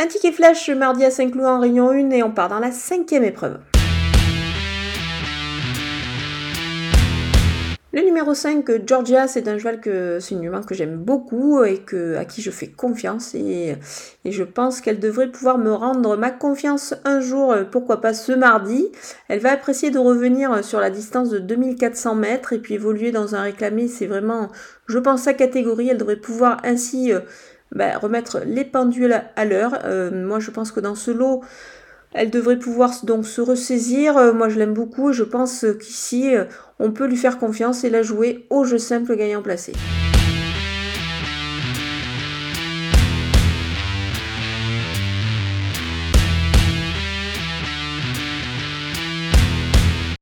Un ticket flash mardi à Saint-Cloud en Réunion 1 et on part dans la cinquième épreuve. Le numéro 5, Georgia, c'est un cheval que c'est une que j'aime beaucoup et à qui je fais confiance et, et je pense qu'elle devrait pouvoir me rendre ma confiance un jour, pourquoi pas ce mardi. Elle va apprécier de revenir sur la distance de 2400 mètres et puis évoluer dans un réclamé, c'est vraiment, je pense, sa catégorie. Elle devrait pouvoir ainsi bah, remettre les pendules à l'heure. Euh, moi, je pense que dans ce lot, elle devrait pouvoir donc se ressaisir. Euh, moi, je l'aime beaucoup. Je pense qu'ici, euh, on peut lui faire confiance et la jouer au jeu simple gagnant placé.